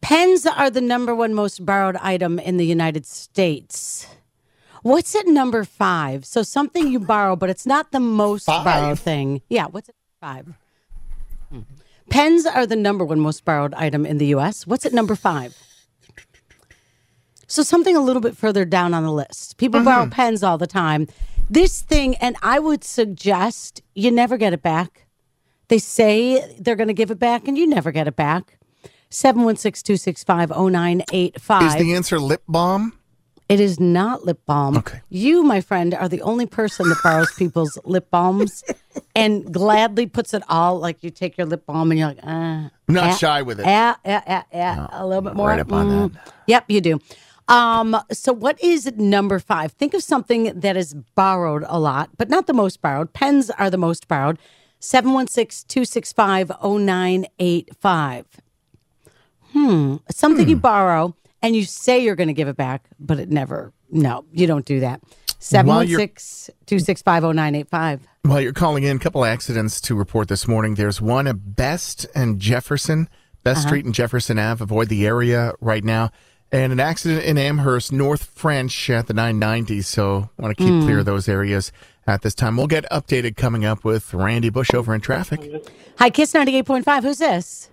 Pens are the number one most borrowed item in the United States. What's at number five? So something you borrow, but it's not the most Five? borrowed thing. Yeah, what's at five? Hmm. Pens are the number one most borrowed item in the U.S. What's at number five? So something a little bit further down on the list. People borrow pens all the time. This thing, and I would suggest you never get it back. They say they're going to give it back, and you never get it back. 716 265 0985. Is the answer lip balm? It is not lip balm. Okay. You, my friend, are the only person that borrows people's lip balms and gladly puts it all like you take your lip balm and you're like, uh, I'm not eh, shy with it. Yeah, yeah, yeah, yeah. a little bit more. right up on Mm. Yep, you do. Um, so what is number five? Think of something that is borrowed a lot, but not the most borrowed. Pens are the most borrowed. 716-265-0985. Hmm. Something you borrow and you say you're going to give it back, but it never, no, you don't do that. While 716-265-0985. While you're calling in, a couple accidents to report this morning. There's one at Best and Jefferson, Best Uh-huh. Street and Jefferson Ave. Avoid the area right now. And an accident in Amherst, North French at the 990. So want to keep Hmm. clear of those areas at this time. We'll get updated coming up with Randy Bush over in traffic. Hi, Kiss 98.5. Who's this?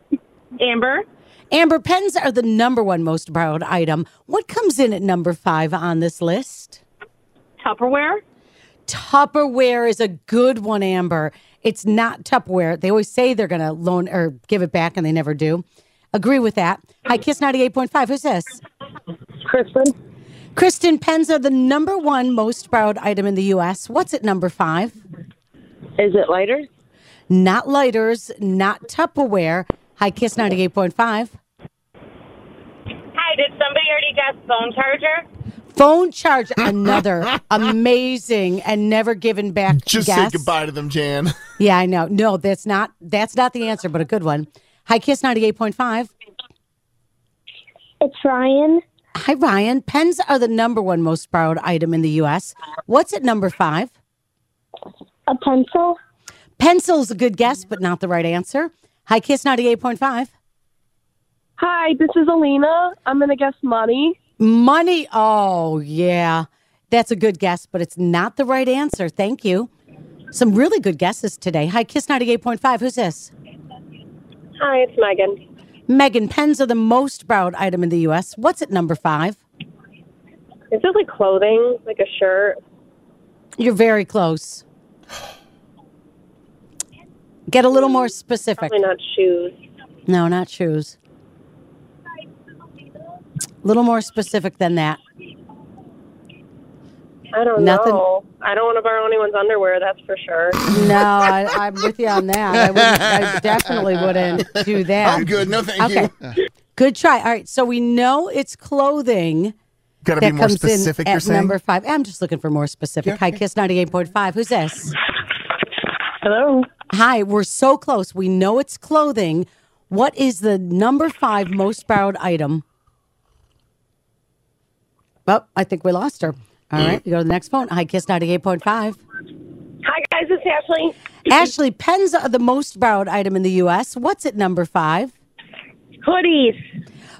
Amber, Amber, pens are the number one most borrowed item. What comes in at number five on this list? Tupperware, Tupperware is a good one, Amber. It's not Tupperware. They always say they're going to loan or give it back, and they never do. Agree with that. Hi, Kiss 98.5. Who's this? Kristen, Kristen, pens are the number one most borrowed item in the U.S. What's at number five? is it lighters? Not lighters, not Tupperware. Hi, Kiss 98.5. Hi, did somebody already guess phone charger? Phone charge, another amazing and never given back Just guess. say goodbye to them, Jan. Yeah, I know. No, that's not that's not the answer, but a good one. Hi, Kiss ninety eight point five. It's Ryan. Hi, Ryan. Pens are the number one most borrowed item in the U.S. What's at number five? A pencil. Pencil's a good guess, but not the right answer. Hi, Kiss ninety eight point five. Hi, this is Alina. I'm gonna guess money. Money. Oh, yeah. That's a good guess, but it's not the right answer. Thank you. Some really good guesses today. Hi, Kiss 98.5. Who's this? Hi, it's Megan. Megan, pens are the most borrowed item in the U.S. What's at number five? It's just like clothing, like a shirt? You're very close. Get a little more mm, specific. Probably not shoes. No, not shoes. A little more specific than that. I don't Nothing- know. I don't want to borrow anyone's underwear, that's for sure. No, I, I'm with you on that. I, wouldn't, I definitely wouldn't do that. I'm good. No, thank Okay. you. Good try. All right. So we know it's clothing Got to be that more comes specific, in you're at saying? number five. I'm just looking for more specific. Hi, Kiss 98.5. Who's this? Hello? Hi, we're so close. We know it's clothing. What is the number five most borrowed item? Well, I think we lost her. All right, we go to the next phone. Hi, Kiss 98.5. Hi, guys, it's Ashley. Ashley, pens are the most borrowed item in the U.S. What's at number five? Hoodies.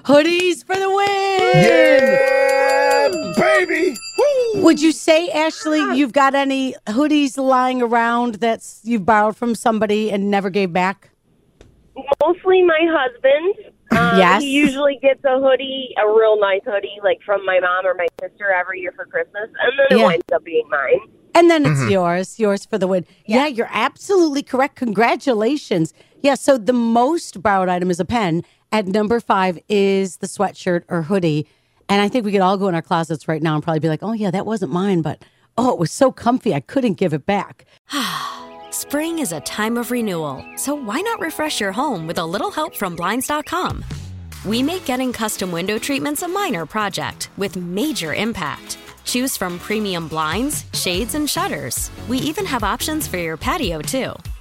Hoodies for the win. Yeah, baby. Woo! Would you say, Ashley, you've got any hoodies lying around that's you've borrowed from somebody and never gave back? Mostly my husband. Um, Yes. He usually gets a hoodie, a real nice hoodie, like from my mom or my sister every year for Christmas, and then it Yeah. winds up being mine. And then it's yours, yours for the win. Yeah. you're absolutely correct. Congratulations. Yeah, so the most borrowed item is a pen. At number five is the sweatshirt or hoodie. And I think we could all go in our closets right now and probably be like, oh, yeah, that wasn't mine, but oh, it was so comfy. I couldn't give it back. Spring is a time of renewal, so why not refresh your home with a little help from Blinds.com? We make getting custom window treatments a minor project with major impact. Choose from premium blinds, shades, and shutters. We even have options for your patio, too.